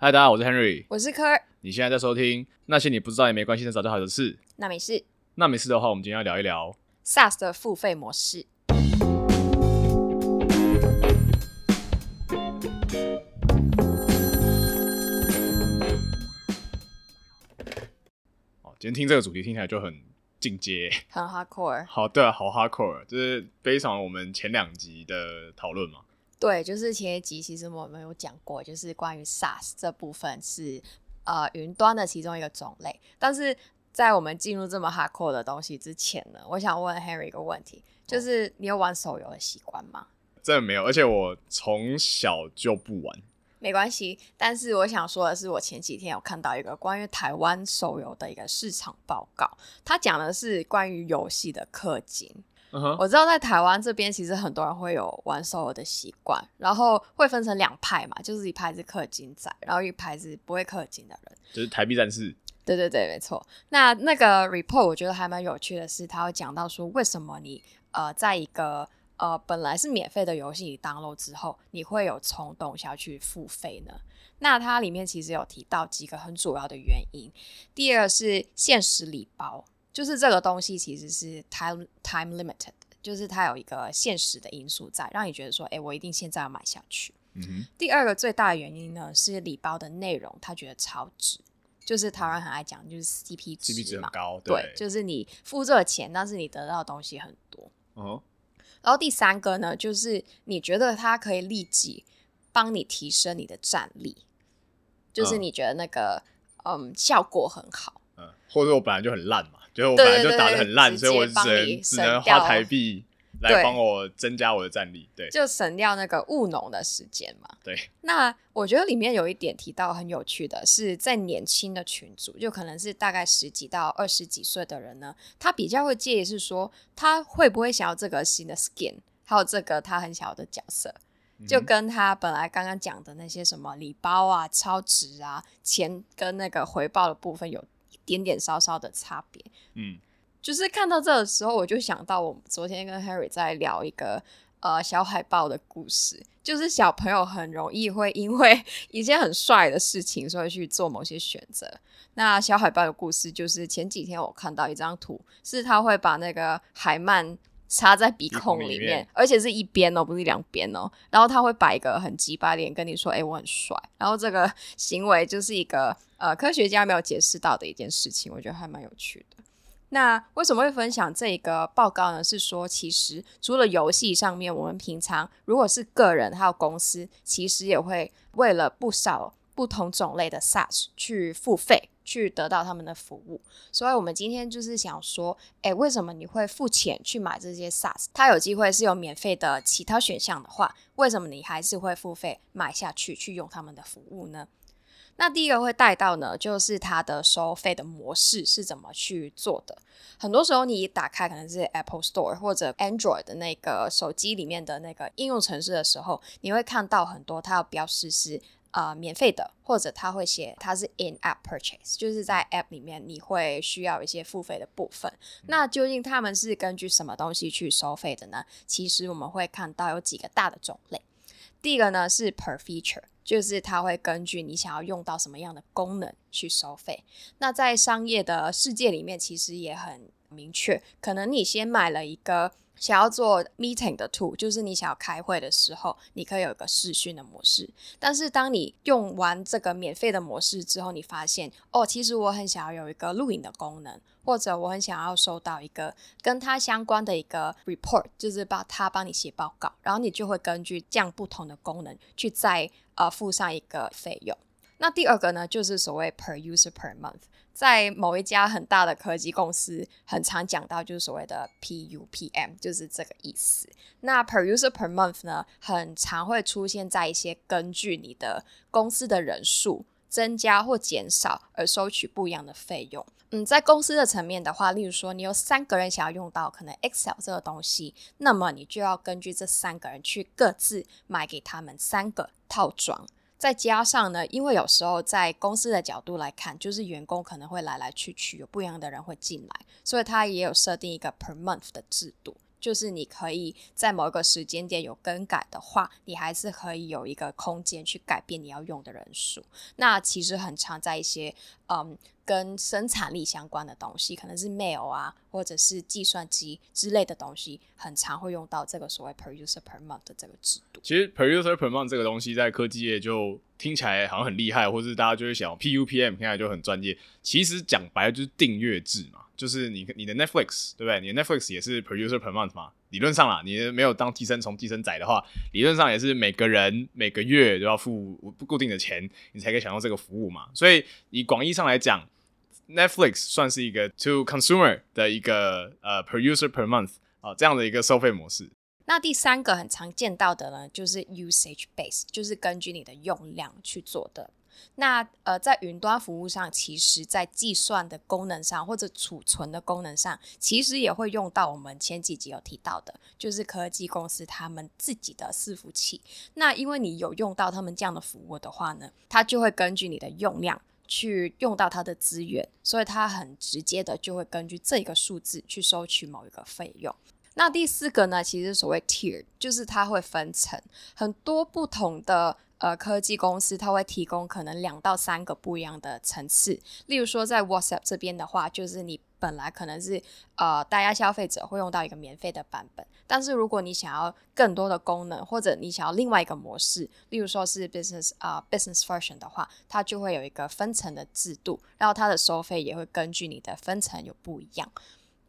嗨，大家好，我是 Henry。我是科尔，你现在在收听那些你不知道也没关系的早就好的事。那没事。那没事的话，我们今天要聊一聊 SaaS 的付费模式，哦。今天听这个主题听起来就很进阶。很 hardcore。好的，好 hardcore，就是非常我们前两集的讨论嘛。对，就是前一集其实我们有讲过，就是关于 SaaS 这部分是呃云端的其中一个种类。但是在我们进入这么 hardcore 的东西之前呢，我想问 Harry 一个问题，就是你有玩手游的习惯吗？真的没有，而且我从小就不玩。没关系，但是我想说的是，我前几天有看到一个关于台湾手游的一个市场报告，它讲的是关于游戏的氪金。我知道在台湾这边，其实很多人会有玩手游的习惯，然后会分成两派嘛，就是一派是氪金仔，然后一派是不会氪金的人。就是台币战士。对对对，没错。那那个 report 我觉得还蛮有趣的是，他会讲到说，为什么你呃在一个呃本来是免费的游戏里 download 之后，你会有冲动想要去付费呢？那它里面其实有提到几个很主要的原因。第二是限时礼包，就是这个东西其实是 time time limited，就是它有一个现实的因素在，让你觉得说，哎，我一定现在要买下去。嗯，第二个最大的原因呢，是礼包的内容，他觉得超值，就是台湾很爱讲，就是 CP 值 CP 值很嘛，高。对，就是你付这个钱，但是你得到的东西很多。嗯哼，然后第三个呢，就是你觉得它可以立即帮你提升你的战力，就是嗯你觉得那个嗯效果很好。嗯，或者我本来就很烂嘛，就是我本来就打的很烂，所以我只能只能花台币 来帮我增加我的战力。对就省掉那个务农的时间嘛。对，那我觉得里面有一点提到很有趣的是，在年轻的群组，就可能是大概十几到二十几岁的人呢，他比较会介意是说，他会不会想要这个新的 skin，还有这个他很想要的角色，就嗯跟他本来刚刚讲的那些什么礼包啊、超值啊、钱跟那个回报的部分有一点点稍稍的差别。嗯就是看到这的时候，我就想到我昨天跟 Harry 在聊一个呃小海豹的故事，就是小朋友很容易会因为 一件很帅的事情，所以去做某些选择。那小海豹的故事就是前几天我看到一张图，是他会把那个海鳗插在鼻孔孔里里面，面而且是一边哦，不是两边哦。然后他会摆一个很鸡巴脸跟你说：“哎、我很帅。”然后这个 行为就是一个呃科学家没有解释到的一件事情，我觉得还蛮有趣的。那为什么会分享这个报告呢？是说，其实除了游戏上面，我们平常如果是个人还有公司，其实也会为了不少不同种类的 SaaS 去付费，去得到他们的服务。所以，我们今天就是想说，诶，为什么你会付钱去买这些 SaaS？它有机会是有免费的其他选项的话，为什么你还是会付费买下去去用他们的服务呢？那第一个会带到呢，就是它的收费的模式是怎么去做的。很多时候你打开可能是 Apple Store 或者 Android 的那个手机里面的那个应用程式的时候，你会看到很多它要标示是呃免费的，或者它会写它是 In App Purchase，就是在 App 里面你会需要一些付费的部分。那究竟他们是根据什么东西去收费的呢？其实我们会看到有几个大的种类。第一个呢是 per feature，就是它会根据你想要用到什么样的功能去收费。那在商业的世界里面，其实也很明确，可能你先买了一个想要做 meeting 的 tool，就是你想要开会的时候，你可以有一个视讯的模式。但是当你用完这个免费的模式之后，你发现哦，其实我很想要有一个录影的功能，或者我很想要收到一个跟它相关的一个 report，就是把它帮你写报告，然后你就会根据这样不同的功能去再呃付上一个费用。那第二个呢，就是所谓 per user per month，在某一家很大的科技公司，很常讲到就是所谓的 PUPM，就是这个意思。那 per user per month 呢，很常会出现在一些根据你的公司的人数增加或减少而收取不一样的费用。嗯，在公司的层面的话，例如说你有三个人想要用到可能 Excel 这个东西，那么你就要根据这三个人去各自买给他们三个套装。再加上呢，因为有时候在公司的角度来看，就是员工可能会来来去去，有不一样的人会进来，所以他也有设定一个 per month 的制度。就是你可以在某一个时间点有更改的话，你还是可以有一个空间去改变你要用的人数。那其实很常在一些嗯跟生产力相关的东西，可能是 mail 啊，或者是计算机之类的东西，很常会用到这个所谓 per user per month 的这个制度。其实 per user per month 这个东西在科技业就听起来好像很厉害，或是大家就会想 PUPM 听起来就很专业。其实讲白了就是订阅制嘛。就是你你的 Netflix 对不对？你的 Netflix 也是 producer per month 嘛？理论上啦，你没有当寄生虫、寄生仔的话，理论上也是每个人每个月都要付不固定的钱，你才可以享用这个服务嘛。所以以广义上来讲，Netflix 算是一个 to consumer 的一个呃 producer per month 啊这样的一个收费模式。那第三个很常见到的呢，就是 usage base，就是根据你的用量去做的。那呃，在云端服务上，其实在计算的功能上或者储存的功能上，其实也会用到我们前几集有提到的，就是科技公司他们自己的伺服器。那因为你有用到他们这样的服务的话呢，它就会根据你的用量去用到它的资源，所以它很直接的就会根据这个数字去收取某一个费用。那第四个呢，其实所谓 tier，就是它会分成很多不同的。呃，科技公司它会提供可能两到三个不一样的层次。例如说，在 WhatsApp 这边的话，就是你本来可能是呃，大家消费者会用到一个免费的版本，但是如果你想要更多的功能，或者你想要另外一个模式，例如说是 Business 啊 Business Version 的话，它就会有一个分层的制度，然后它的收费也会根据你的分层有不一样。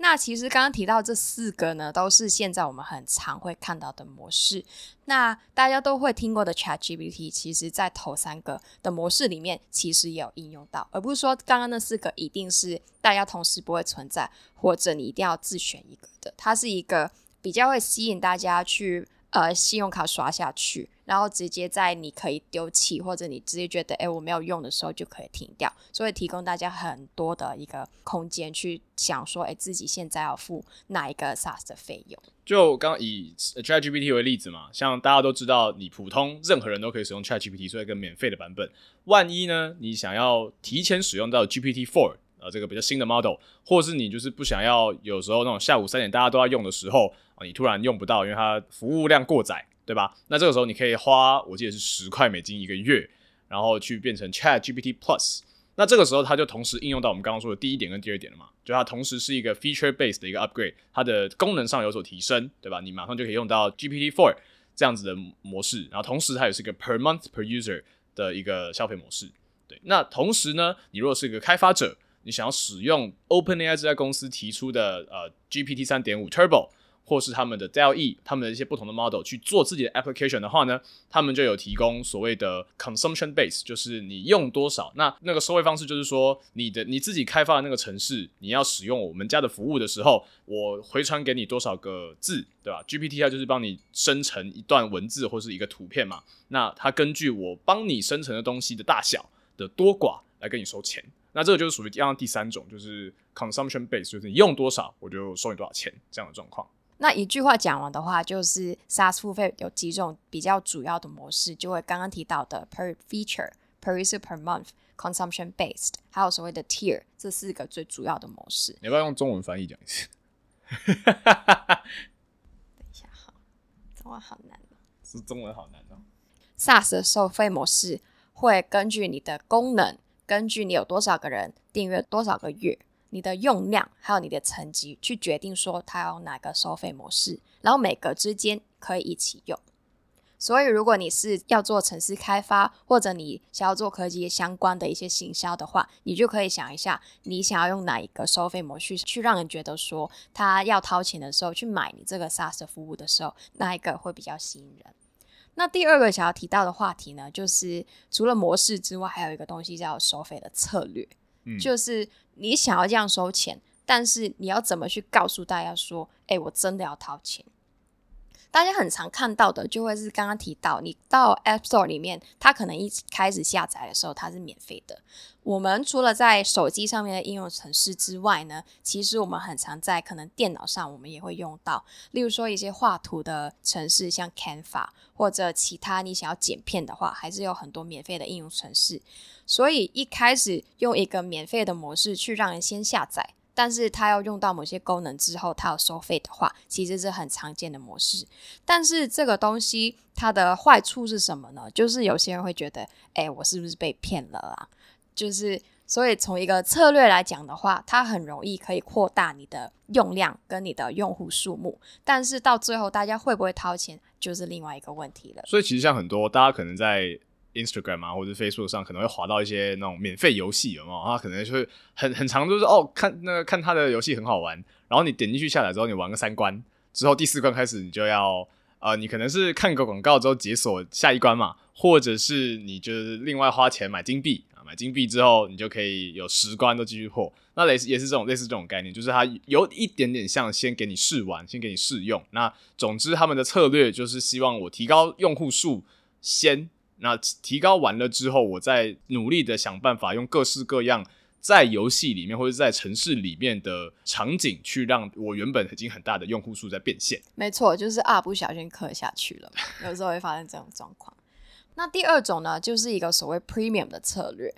那其实刚刚提到这四个呢，都是现在我们很常会看到的模式。那大家都会听过的 ChatGPT，其实在头三个的模式里面，其实也有应用到，而不是说刚刚那四个一定是大家同时不会存在，或者你一定要自选一个的。它是一个比较会吸引大家去。呃，信用卡刷下去，然后直接在你可以丢弃，或者你直接觉得哎我没有用的时候就可以停掉，所以提供大家很多的一个空间去想说，哎自己现在要付哪一个 SaaS 的费用。就刚以 ChatGPT 为例子嘛，像大家都知道，你普通任何人都可以使用 ChatGPT，所以一个免费的版本。万一呢，你想要提前使用到 GPT Four。呃，这个比较新的 model，或是你就是不想要，有时候那种下午三点大家都要用的时候，啊，你突然用不到，因为它服务量过载，对吧？那这个时候你可以花，我记得是十块美金一个月，然后去变成 Chat GPT Plus。那这个时候它就同时应用到我们刚刚说的第一点跟第二点了嘛？就它同时是一个 feature based 的一个 upgrade，它的功能上有所提升，对吧？你马上就可以用到 GPT Four 这样子的模式，然后同时它也是一个 per month per user 的一个消费模式。对，那同时呢，你如果是一个开发者，你想要使用 OpenAI 这家公司提出的呃 GPT 三点五 Turbo，或是他们的 DALL-E，他们的一些不同的 model 去做自己的 application 的话呢，他们就有提供所谓的 consumption base，就是你用多少，那那个收费方式就是说，你的你自己开发的那个城市，你要使用我们家的服务的时候，我回传给你多少个字，对吧？GPT 它就是帮你生成一段文字或是一个图片嘛，那它根据我帮你生成的东西的大小的多寡来跟你收钱。那这个就是属于第二第三种，就是 consumption base，就是你用多少我就收你多少钱这样的状况。那一句话讲完的话，就是 SaaS 付费有几种比较主要的模式，就会刚刚提到的 per feature、per user per month、consumption based，还有所谓的 tier 这四个最主要的模式。你要不要用中文翻译讲一次？等一下，好，中文好难哦。是中文好难哦。SaaS 的收费模式会根据你的功能。根据你有多少个人订阅多少个月，你的用量还有你的层级去决定说它要哪个收费模式，然后每个之间可以一起用。所以如果你是要做城市开发，或者你想要做科技相关的一些行销的话，你就可以想一下，你想要用哪一个收费模式去让人觉得说他要掏钱的时候去买你这个 SaaS 服务的时候，哪一个会比较吸引人？那第二个想要提到的话题呢，就是除了模式之外，还有一个东西叫收费的策略。就是你想要这样收钱，但是你要怎么去告诉大家说，哎，我真的要掏钱？大家很常看到的，就会是刚刚提到，你到 App Store 里面，它可能一开始下载的时候它是免费的。我们除了在手机上面的应用程式之外呢，其实我们很常在可能电脑上我们也会用到，例如说一些画图的程式，像 Canva 或者其他你想要剪片的话，还是有很多免费的应用程式。所以一开始用一个免费的模式去让人先下载。但是它要用到某些功能之后，它要收费的话，其实是很常见的模式。但是这个东西它的坏处是什么呢？就是有些人会觉得，哎，我是不是被骗了啊？就是所以从一个策略来讲的话，它很容易可以扩大你的用量跟你的用户数目，但是到最后大家会不会掏钱，就是另外一个问题了。所以其实像很多大家可能在。Instagram 啊，或者 Facebook 上可能会滑到一些那种免费游戏，有没有？他可能就会很很长，就是哦，看那个看他的游戏很好玩，然后你点进去下载之后，你玩个三关之后，第四关开始你就要呃，你可能是看个广告之后解锁下一关嘛，或者是你就是另外花钱买金币啊，买金币之后你就可以有十关都继续破。那类似也是这种类似这种概念，就是它有一点点像先给你试玩，先给你试用。那总之他们的策略就是希望我提高用户数先。那提高完了之后，我再努力的想办法，用各式各样在游戏里面或者在城市里面的场景，去让我原本已经很大的用户数在变现。没错，就是啊，不小心刻下去了，有时候会发生这种状况。那第二种呢，就是一个所谓 premium 的策略。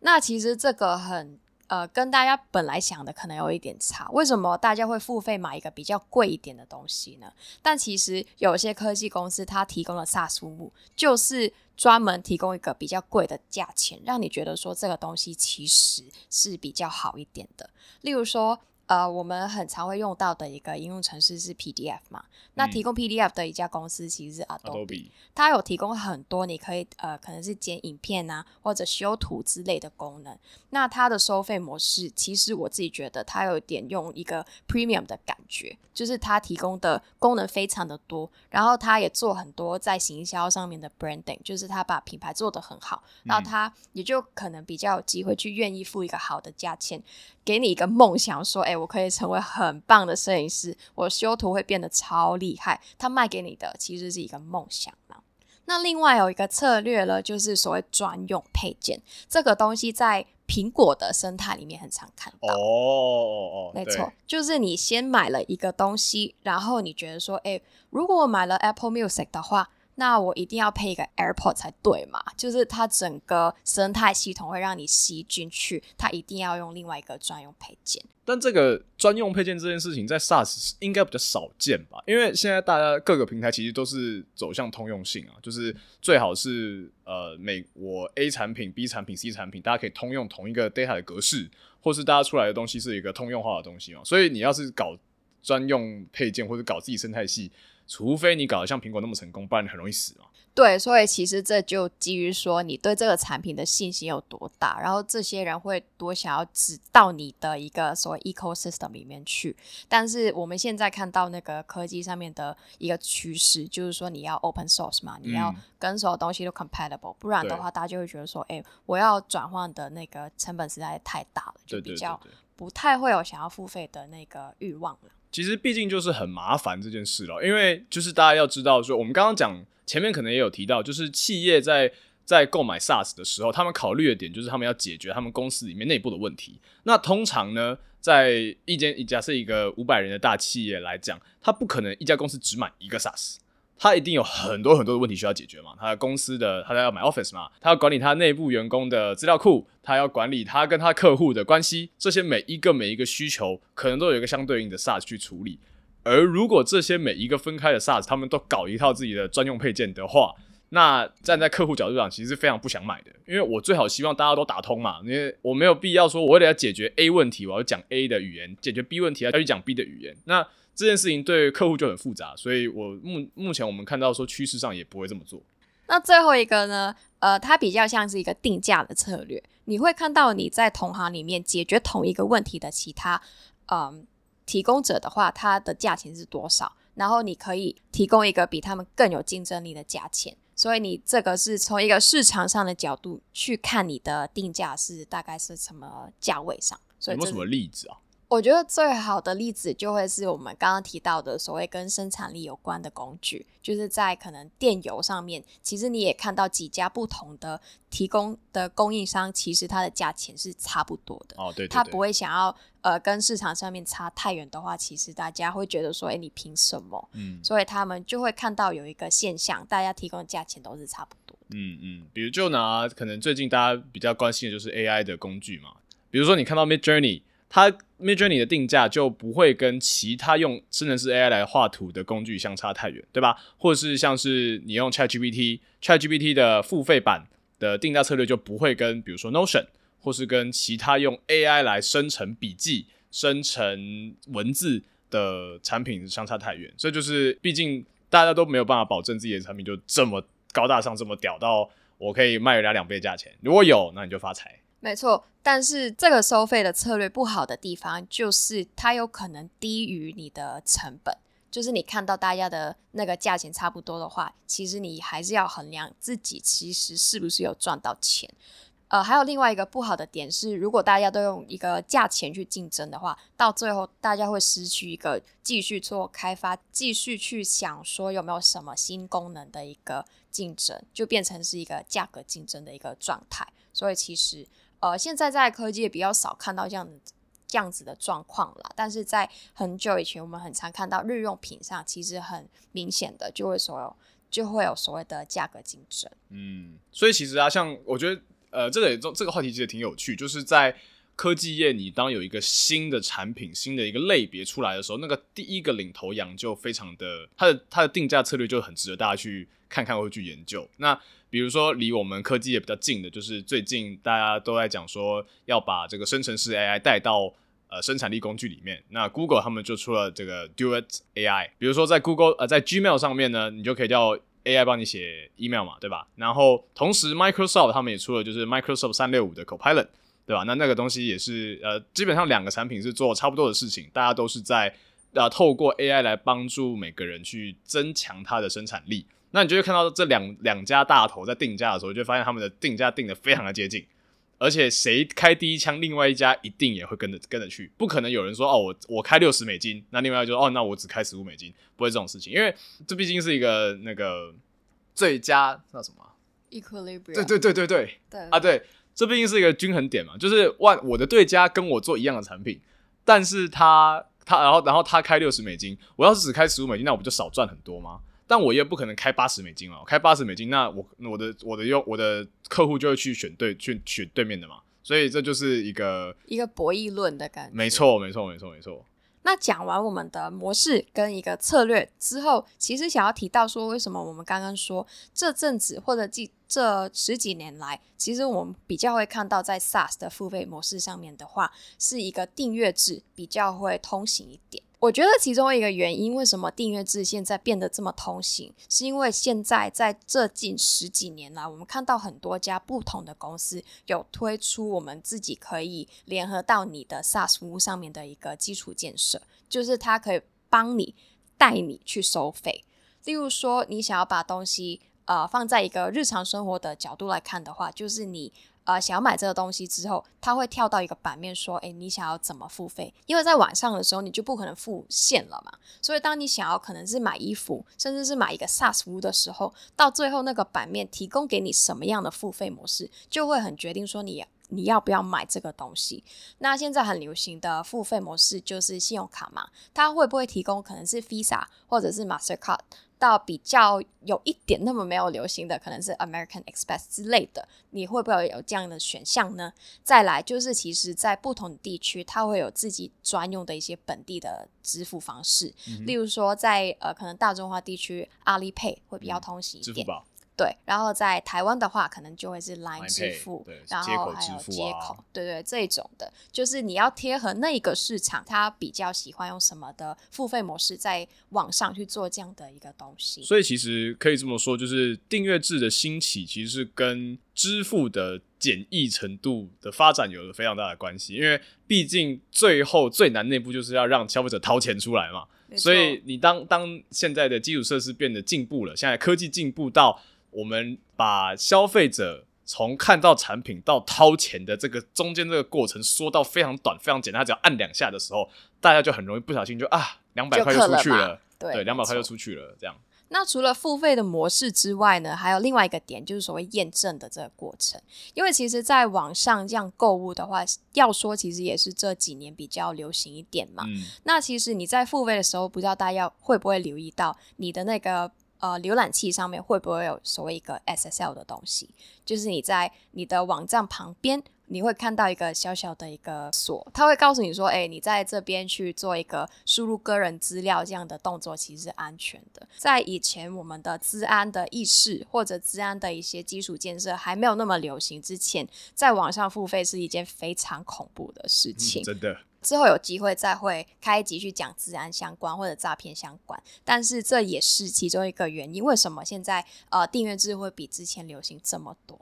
那其实这个很。呃，跟大家本来想的可能有一点差。为什么大家会付费买一个比较贵一点的东西呢？但其实有些科技公司它提供的 SaaS 服务，就是专门提供一个比较贵的价钱，让你觉得说这个东西其实是比较好一点的。例如说。呃，我们很常会用到的一个应用程式是 PDF 嘛？那提供 PDF 的一家公司其实是 Adobe，它有提供很多你可以呃，可能是剪影片啊，或者修图之类的功能。那它的收费模式，其实我自己觉得它有点用一个 Premium 的感觉，就是它提供的功能非常的多，然后它也做很多在行销上面的 Branding，就是它把品牌做得很好，然后它也就可能比较有机会去愿意付一个好的价钱。给你一个梦想，说：“哎，我可以成为很棒的摄影师，我修图会变得超厉害。”他卖给你的其实是一个梦想嘛。那另外有一个策略呢，就是所谓专用配件，这个东西在苹果的生态里面很常看到。哦哦哦，没错，就是你先买了一个东西，然后你觉得说：“哎，如果我买了 Apple Music 的话。”那我一定要配一个 AirPod 才对嘛？就是它整个生态系统会让你吸进去，它一定要用另外一个专用配件。但这个专用配件这件事情在 SaaS 应该比较少见吧？因为现在大家各个平台其实都是走向通用性啊，就是最好是呃，美我 A 产品、B 产品、C 产品，大家可以通用同一个 data 的格式，或是大家出来的东西是一个通用化的东西嘛。所以你要是搞专用配件或者搞自己生态系。除非你搞得像苹果那么成功，不然你很容易死嘛。对，所以其实这就基于说你对这个产品的信心有多大，然后这些人会多想要指到你的一个所谓 ecosystem 里面去。但是我们现在看到那个科技上面的一个趋势，就是说你要 open source 嘛，你要跟所有东西都 compatible，不然的话，大家就会觉得说，哎，我要转换的那个成本实在太大了，就比较不太会有想要付费的那个欲望了。其实毕竟就是很麻烦这件事了，因为就是大家要知道说，我们刚刚讲前面可能也有提到，就是企业在在购买 SaaS 的时候，他们考虑的点就是他们要解决他们公司里面内部的问题。那通常呢，在一间假设一个五百人的大企业来讲，他不可能一家公司只买一个 SaaS。他一定有很多很多的问题需要解决嘛？他的公司的他要买 Office 嘛？他要管理他内部员工的资料库，他要管理他跟他客户的关系，这些每一个每一个需求，可能都有一个相对应的 SaaS 去处理。而如果这些每一个分开的 SaaS，他们都搞一套自己的专用配件的话，那站在客户角度上，其实是非常不想买的。因为我最好希望大家都打通嘛，因为我没有必要说我为了要解决 A 问题，我要讲 A 的语言，解决 B 问题要去讲 B 的语言。那这件事情对客户就很复杂，所以我目目前我们看到说趋势上也不会这么做。那最后一个呢？呃，它比较像是一个定价的策略。你会看到你在同行里面解决同一个问题的其他嗯提供者的话，它的价钱是多少？然后你可以提供一个比他们更有竞争力的价钱。所以你这个是从一个市场上的角度去看你的定价是大概是什么价位上？有没有什么例子啊？我觉得最好的例子就会是我们刚刚提到的所谓跟生产力有关的工具，就是在可能电油上面，其实你也看到几家不同的提供的供应商，其实它的价钱是差不多的。哦，对，他不会想要呃跟市场上面差太远的话，其实大家会觉得说，哎，你凭什么？嗯，所以他们就会看到有一个现象，大家提供的价钱都是差不多。嗯嗯，比如就拿可能最近大家比较关心的就是 AI 的工具嘛，比如说你看到 Mid Journey。它 Midjourney 的定价就不会跟其他用生成式 AI 来画图的工具相差太远，对吧？或者是像是你用 ChatGPT，ChatGPT 的付费版的定价策略就不会跟比如说 Notion 或是跟其他用 AI 来生成笔记、生成文字的产品相差太远。所以就是毕竟大家都没有办法保证自己的产品就这么高大上、这么屌到我可以卖人家两倍价钱。如果有，那你就发财。没错，但是这个收费的策略不好的地方，就是它有可能低于你的成本。就是你看到大家的那个价钱差不多的话，其实你还是要衡量自己其实是不是有赚到钱。呃，还有另外一个不好的点是，如果大家都用一个价钱去竞争的话，到最后大家会失去一个继续做开发、继续去想说有没有什么新功能的一个竞争，就变成是一个价格竞争的一个状态。所以其实。呃，现在在科技也比较少看到这样的这样子的状况了，但是在很久以前，我们很常看到日用品上，其实很明显的就会所有就会有所谓的价格竞争。嗯，所以其实啊，像我觉得，呃，这个也这个话题其实挺有趣，就是在科技业，你当有一个新的产品、新的一个类别出来的时候，那个第一个领头羊就非常的，它的它的定价策略就很值得大家去看看或去研究。那比如说，离我们科技也比较近的，就是最近大家都在讲说要把这个生成式 AI 带到呃生产力工具里面。那 Google 他们就出了这个 Duet AI，比如说在 Google 呃在 Gmail 上面呢，你就可以叫 AI 帮你写 email 嘛，对吧？然后同时 Microsoft 他们也出了就是 Microsoft 三六五的 Copilot，对吧？那那个东西也是呃基本上两个产品是做差不多的事情，大家都是在呃透过 AI 来帮助每个人去增强它的生产力。那你就会看到这两两家大头在定价的时候，就发现他们的定价定的非常的接近，而且谁开第一枪，另外一家一定也会跟着跟着去，不可能有人说哦我我开六十美金，那另外就哦那我只开十五美金，不会这种事情，因为这毕竟是一个那个最佳那什么，equilibrium，对对对对对对。啊对，这毕竟是一个均衡点嘛，就是万我的对家跟我做一样的产品，但是他他然后然后他开六十美金，我要是只开十五美金，那我不就少赚很多吗？但我也不可能开八十美金哦，开八十美金，那我我的我的用我的客户就会去选对去选对面的嘛，所以这就是一个一个博弈论的感觉。没错，没错，没错，没错。那讲完我们的模式跟一个策略之后，其实想要提到说，为什么我们刚刚说这阵子或者这这十几年来，其实我们比较会看到在 SaaS 的付费模式上面的话，是一个订阅制比较会通行一点。我觉得其中一个原因，为什么订阅制现在变得这么通行，是因为现在在这近十几年来，我们看到很多家不同的公司有推出我们自己可以联合到你的 SaaS 服务上面的一个基础建设，就是它可以帮你带你去收费。例如说，你想要把东西呃放在一个日常生活的角度来看的话，就是你。呃，想要买这个东西之后，他会跳到一个版面说：“哎，你想要怎么付费？”因为在晚上的时候，你就不可能付现了嘛。所以，当你想要可能是买衣服，甚至是买一个 SaaS 服务的时候，到最后那个版面提供给你什么样的付费模式，就会很决定说你你要不要买这个东西。那现在很流行的付费模式就是信用卡嘛，它会不会提供可能是 Visa 或者是 Mastercard？到比较有一点那么没有流行的，可能是 American Express 之类的，你会不会有这样的选项呢？再来就是，其实，在不同地区，它会有自己专用的一些本地的支付方式，例如说，在呃，可能大中华地区，阿里 Pay 会比较通行一点。对，然后在台湾的话，可能就会是 Line 支付，然后还有接口，对对，这种的，就是你要贴合那个市场，他比较喜欢用什么的付费模式，在网上去做这样的一个东西。所以其实可以这么说，就是订阅制的兴起，其实是跟支付的简易程度的发展有了非常大的关系。因为毕竟最后最难那步就是要让消费者掏钱出来嘛。所以你当当现在的基础设施变得进步了，现在科技进步到。我们把消费者从看到产品到掏钱的这个中间这个过程缩到非常短、非常简单，他只要按两下的时候，大家就很容易不小心就啊，两百块就出去了，对，两百块就出去了，这样。那除了付费的模式之外呢，还有另外一个点，就是所谓验证的这个过程。因为其实，在网上这样购物的话，要说其实也是这几年比较流行一点嘛。嗯那其实你在付费的时候，不知道大家会不会留意到你的那个。呃，浏览器上面会不会有所谓一个 SSL 的东西？就是你在你的网站旁边你会看到一个小小的一个锁，它会告诉你说，哎，你在这边去做一个输入个人资料这样的动作，其实是安全的。在以前，我们的治安的意识或者治安的一些基础建设还没有那么流行之前，在网上付费是一件非常恐怖的事情。真的。之后有机会再会开一集去讲治安相关或者诈骗相关，但是这也是其中一个原因，为什么现在呃订阅制会比之前流行这么多？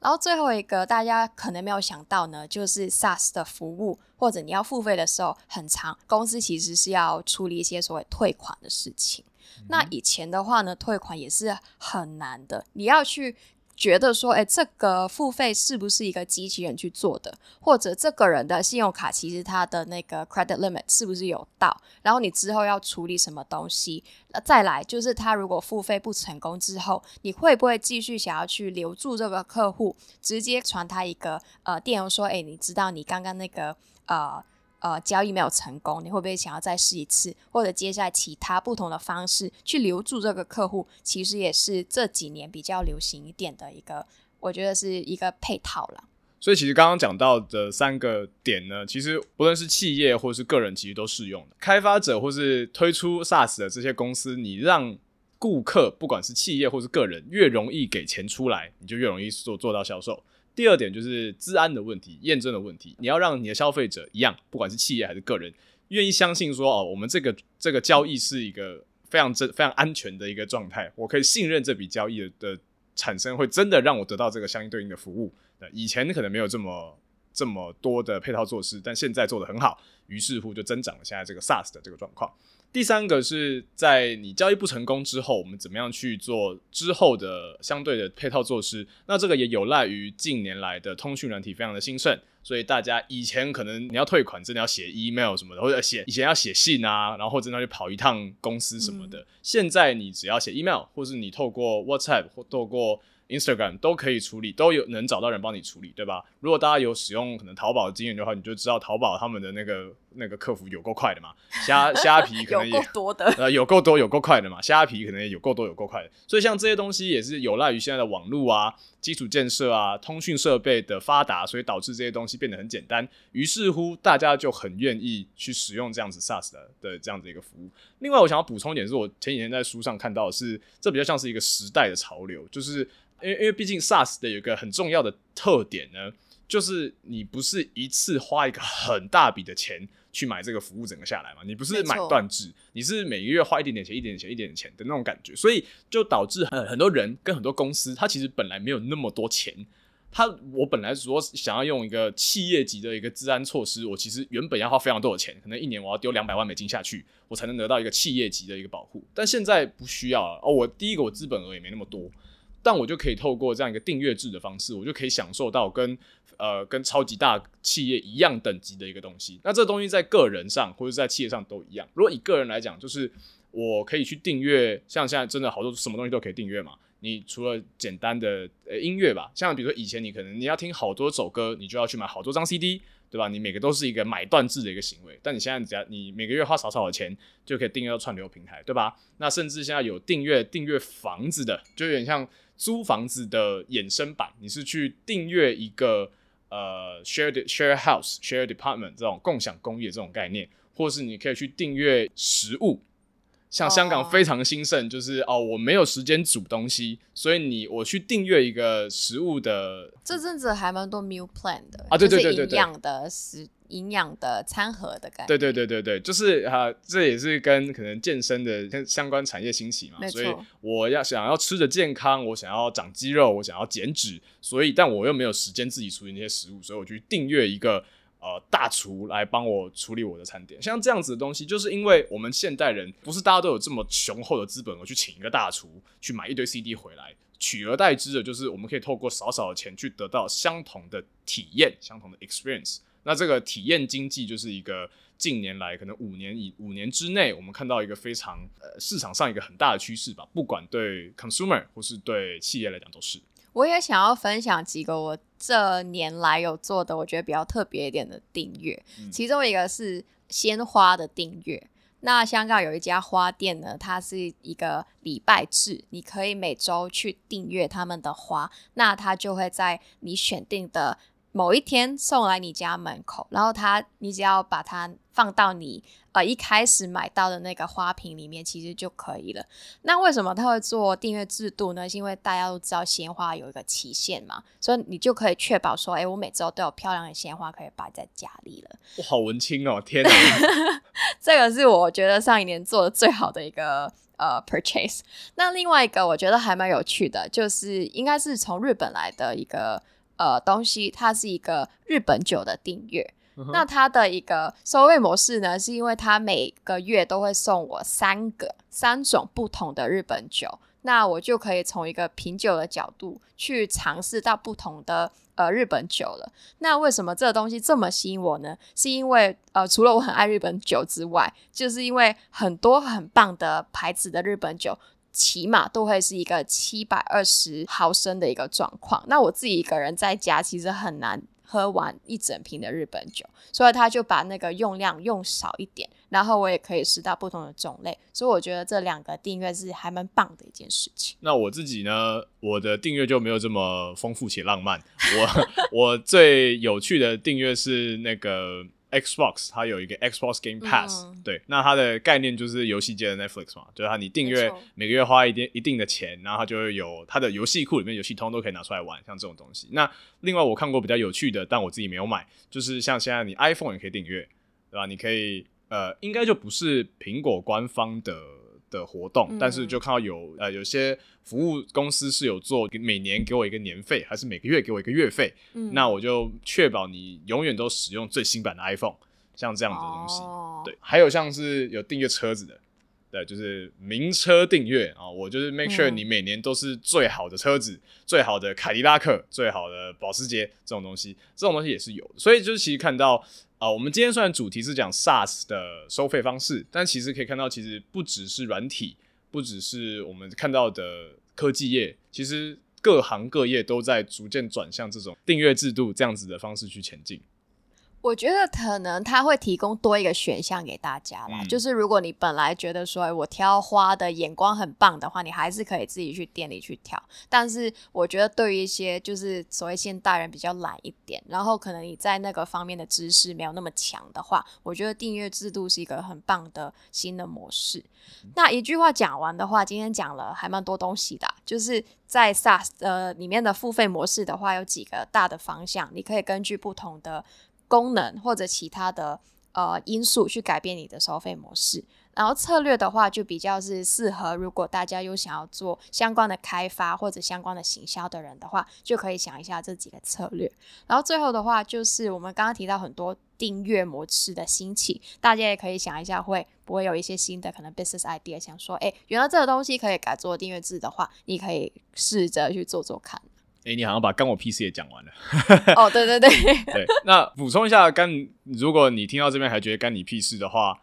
然后最后一个大家可能没有想到呢，就是 SaaS 的服务或者你要付费的时候，很长公司其实是要处理一些所谓退款的事情。那以前的话呢，退款也是很难的，你要去。觉得说，哎，这个付费是不是一个机器人去做的？或者这个人的信用卡其实他的那个 credit limit 是不是有到？然后你之后要处理什么东西？再来就是他如果付费不成功之后，你会不会继续想要去留住这个客户？直接传他一个呃电邮说，哎，你知道你刚刚那个呃。呃，交易没有成功，你会不会想要再试一次，或者接下来其他不同的方式去留住这个客户？其实也是这几年比较流行一点的一个，我觉得是一个配套了。所以其实刚刚讲到的三个点呢，其实不论是企业或是个人，其实都适用的。开发者或是推出 SaaS 的这些公司，你让顾客不管是企业或是个人，越容易给钱出来，你就越容易做做到销售。第二点就是治安的问题、验证的问题。你要让你的消费者一样，不管是企业还是个人，愿意相信说哦，我们这个这个交易是一个非常真、非常安全的一个状态，我可以信任这笔交易的产生会真的让我得到这个相应对应的服务。那以前可能没有这么这么多的配套措施，但现在做的很好，于是乎就增长了现在这个 SaaS 的这个状况。第三个是在你交易不成功之后，我们怎么样去做之后的相对的配套措施？那这个也有赖于近年来的通讯软体非常的兴盛，所以大家以前可能你要退款真的要写 email 什么的，或者写以前要写信啊，然后真的去跑一趟公司什么的。现在你只要写 email，或是你透过 WhatsApp 或透过 Instagram 都可以处理，都有能找到人帮你处理，对吧？如果大家有使用可能淘宝的经验的话，你就知道淘宝他们的那个。那个客服有够快的嘛，虾 虾皮可能也多的，呃，有够多有够快的嘛，虾皮可能也有够多有够快的，所以像这些东西也是有赖于现在的网络啊、基础建设啊、通讯设备的发达，所以导致这些东西变得很简单，于是乎大家就很愿意去使用这样子 SaaS 的的这样子一个服务。另外，我想要补充一点，是我前几天在书上看到的是，这比较像是一个时代的潮流，就是因为因为毕竟 SaaS 的有一个很重要的特点呢，就是你不是一次花一个很大笔的钱。去买这个服务整个下来嘛？你不是买断制，你是每个月花一点点钱、一点点钱、一点点钱的那种感觉，所以就导致很很多人跟很多公司，他其实本来没有那么多钱。他我本来说想要用一个企业级的一个治安措施，我其实原本要花非常多的钱，可能一年我要丢两百万美金下去，我才能得到一个企业级的一个保护。但现在不需要了哦，我第一个我资本额也没那么多。但我就可以透过这样一个订阅制的方式，我就可以享受到跟呃跟超级大企业一样等级的一个东西。那这东西在个人上或者在企业上都一样。如果以个人来讲，就是我可以去订阅，像现在真的好多什么东西都可以订阅嘛。你除了简单的呃音乐吧，像比如说以前你可能你要听好多首歌，你就要去买好多张 CD，对吧？你每个都是一个买断制的一个行为。但你现在只要你每个月花少少的钱，就可以订阅到串流平台，对吧？那甚至现在有订阅订阅房子的，就有点像。租房子的衍生版，你是去订阅一个呃 shared share house share department 这种共享公寓的这种概念，或是你可以去订阅食物。像香港非常兴盛，就是哦，我没有时间煮东西，所以你我去订阅一个食物的。这阵子还蛮多 meal plan 的啊，对对对对营养的食营养的餐盒的感觉。对对对对对，就是啊，这也是跟可能健身的相关产业兴起嘛，所以我要想要吃的健康，我想要长肌肉，我想要减脂，所以但我又没有时间自己处理那些食物，所以我去订阅一个。呃，大厨来帮我处理我的餐点，像这样子的东西，就是因为我们现代人不是大家都有这么雄厚的资本，我去请一个大厨去买一堆 CD 回来，取而代之的就是我们可以透过少少的钱去得到相同的体验，相同的 experience。那这个体验经济就是一个近年来可能五年以五年之内，我们看到一个非常呃市场上一个很大的趋势吧，不管对 consumer 或是对企业来讲都是。我也想要分享几个我这年来有做的，我觉得比较特别一点的订阅。其中一个是鲜花的订阅。那香港有一家花店呢，它是一个礼拜制，你可以每周去订阅他们的花，那它就会在你选定的某一天送来你家门口，然后它你只要把它放到你呃一开始买到的那个花瓶里面，其实就可以了。那为什么他会做订阅制度呢？是因为大家都知道鲜花有一个期限嘛，所以你就可以确保说，哎，我每周都有漂亮的鲜花可以摆在家里了。哇，好文青哦！天哪，这个是我觉得上一年做的最好的一个呃 purchase。那另外一个我觉得还蛮有趣的，就是应该是从日本来的一个呃东西，它是一个日本酒的订阅。那它的一个收费模式呢，是因为它每个月都会送我三个三种不同的日本酒，那我就可以从一个品酒的角度去尝试到不同的呃日本酒了。那为什么这个东西这么吸引我呢？是因为呃，除了我很爱日本酒之外，就是因为很多很棒的牌子的日本酒，起码都会是一个七百二十毫升的一个状况。那我自己一个人在家，其实很难。喝完一整瓶的日本酒，所以他就把那个用量用少一点，然后我也可以试到不同的种类，所以我觉得这两个订阅是还蛮棒的一件事情。那我自己呢，我的订阅就没有这么丰富且浪漫。我 我最有趣的订阅是那个。Xbox 它有一个 Xbox Game Pass，对，那它的概念就是游戏界的 Netflix 嘛，就是它你订阅每个月花一定一定的钱，然后它就会有它的游戏库里面游戏通都可以拿出来玩，像这种东西。那另外我看过比较有趣的，但我自己没有买，就是像现在你 iPhone 也可以订阅，对吧？你可以呃，应该就不是苹果官方的。的活动，但是就看到有呃有些服务公司是有做每年给我一个年费，还是每个月给我一个月费，那我就确保你永远都使用最新版的 iPhone，像这样的东西，对，还有像是有订阅车子的，对，就是名车订阅啊，我就是 make sure 你每年都是最好的车子，最好的凯迪拉克，最好的保时捷这种东西，这种东西也是有的，所以就是其实看到。啊，我们今天虽然主题是讲 SaaS 的收费方式，但其实可以看到，其实不只是软体，不只是我们看到的科技业，其实各行各业都在逐渐转向这种订阅制度这样子的方式去前进。我觉得可能他会提供多一个选项给大家啦，就是如果你本来觉得说我挑花的眼光很棒的话，你还是可以自己去店里去挑。但是我觉得对于一些就是所谓现代人比较懒一点，然后可能你在那个方面的知识没有那么强的话，我觉得订阅制度是一个很棒的新的模式。那一句话讲完的话，今天讲了还蛮多东西的，就是在 SaaS 呃里面的付费模式的话，有几个大的方向，你可以根据不同的。功能或者其他的呃因素去改变你的收费模式，然后策略的话就比较是适合，如果大家有想要做相关的开发或者相关的行销的人的话，就可以想一下这几个策略。然后最后的话就是我们刚刚提到很多订阅模式的兴起，大家也可以想一下，会不会有一些新的可能 business idea，想说，哎，原来这个东西可以改做订阅制的话，你可以试着去做做看。哎，你好像把干我屁事也讲完了。哦，对对对，对。那补充一下，干，如果你听到这边还觉得干你屁事的话，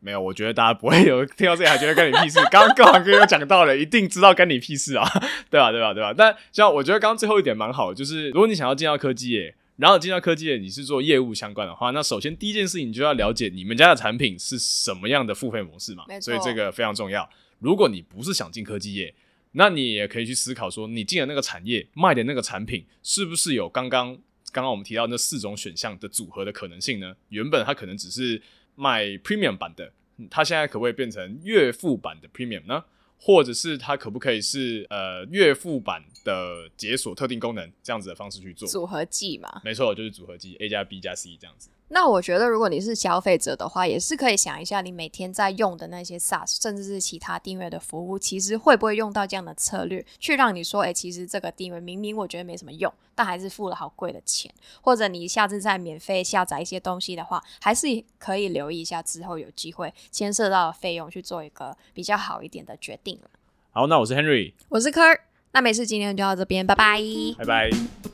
没有，我觉得大家不会有听到这里还觉得干你屁事。刚刚各行各业讲到了，一定知道干你屁事啊，对吧？对吧？对吧？但像我觉得刚刚最后一点蛮好的，就是如果你想要进到科技业，然后进到科技业你是做业务相关的话，那首先第一件事情你就要了解你们家的产品是什么样的付费模式嘛，所以这个非常重要。如果你不是想进科技业，那你也可以去思考说，你进的那个产业卖的那个产品，是不是有刚刚刚刚我们提到那四种选项的组合的可能性呢？原本它可能只是卖 premium 版的，它现在可不可以变成月付版的 premium 呢？或者是它可不可以是呃月付版的解锁特定功能这样子的方式去做组合技嘛？没错，就是组合技 A 加 B 加 C 这样子。那我觉得，如果你是消费者的话，也是可以想一下，你每天在用的那些 SaaS，甚至是其他订阅的服务，其实会不会用到这样的策略，去让你说，哎，其实这个订阅明明我觉得没什么用，但还是付了好贵的钱，或者你下次再免费下载一些东西的话，还是可以留意一下，之后有机会牵涉到的费用去做一个比较好一点的决定了。好，那我是 Henry，我是 Kurt，那没事，今天就到这边，拜拜，拜拜。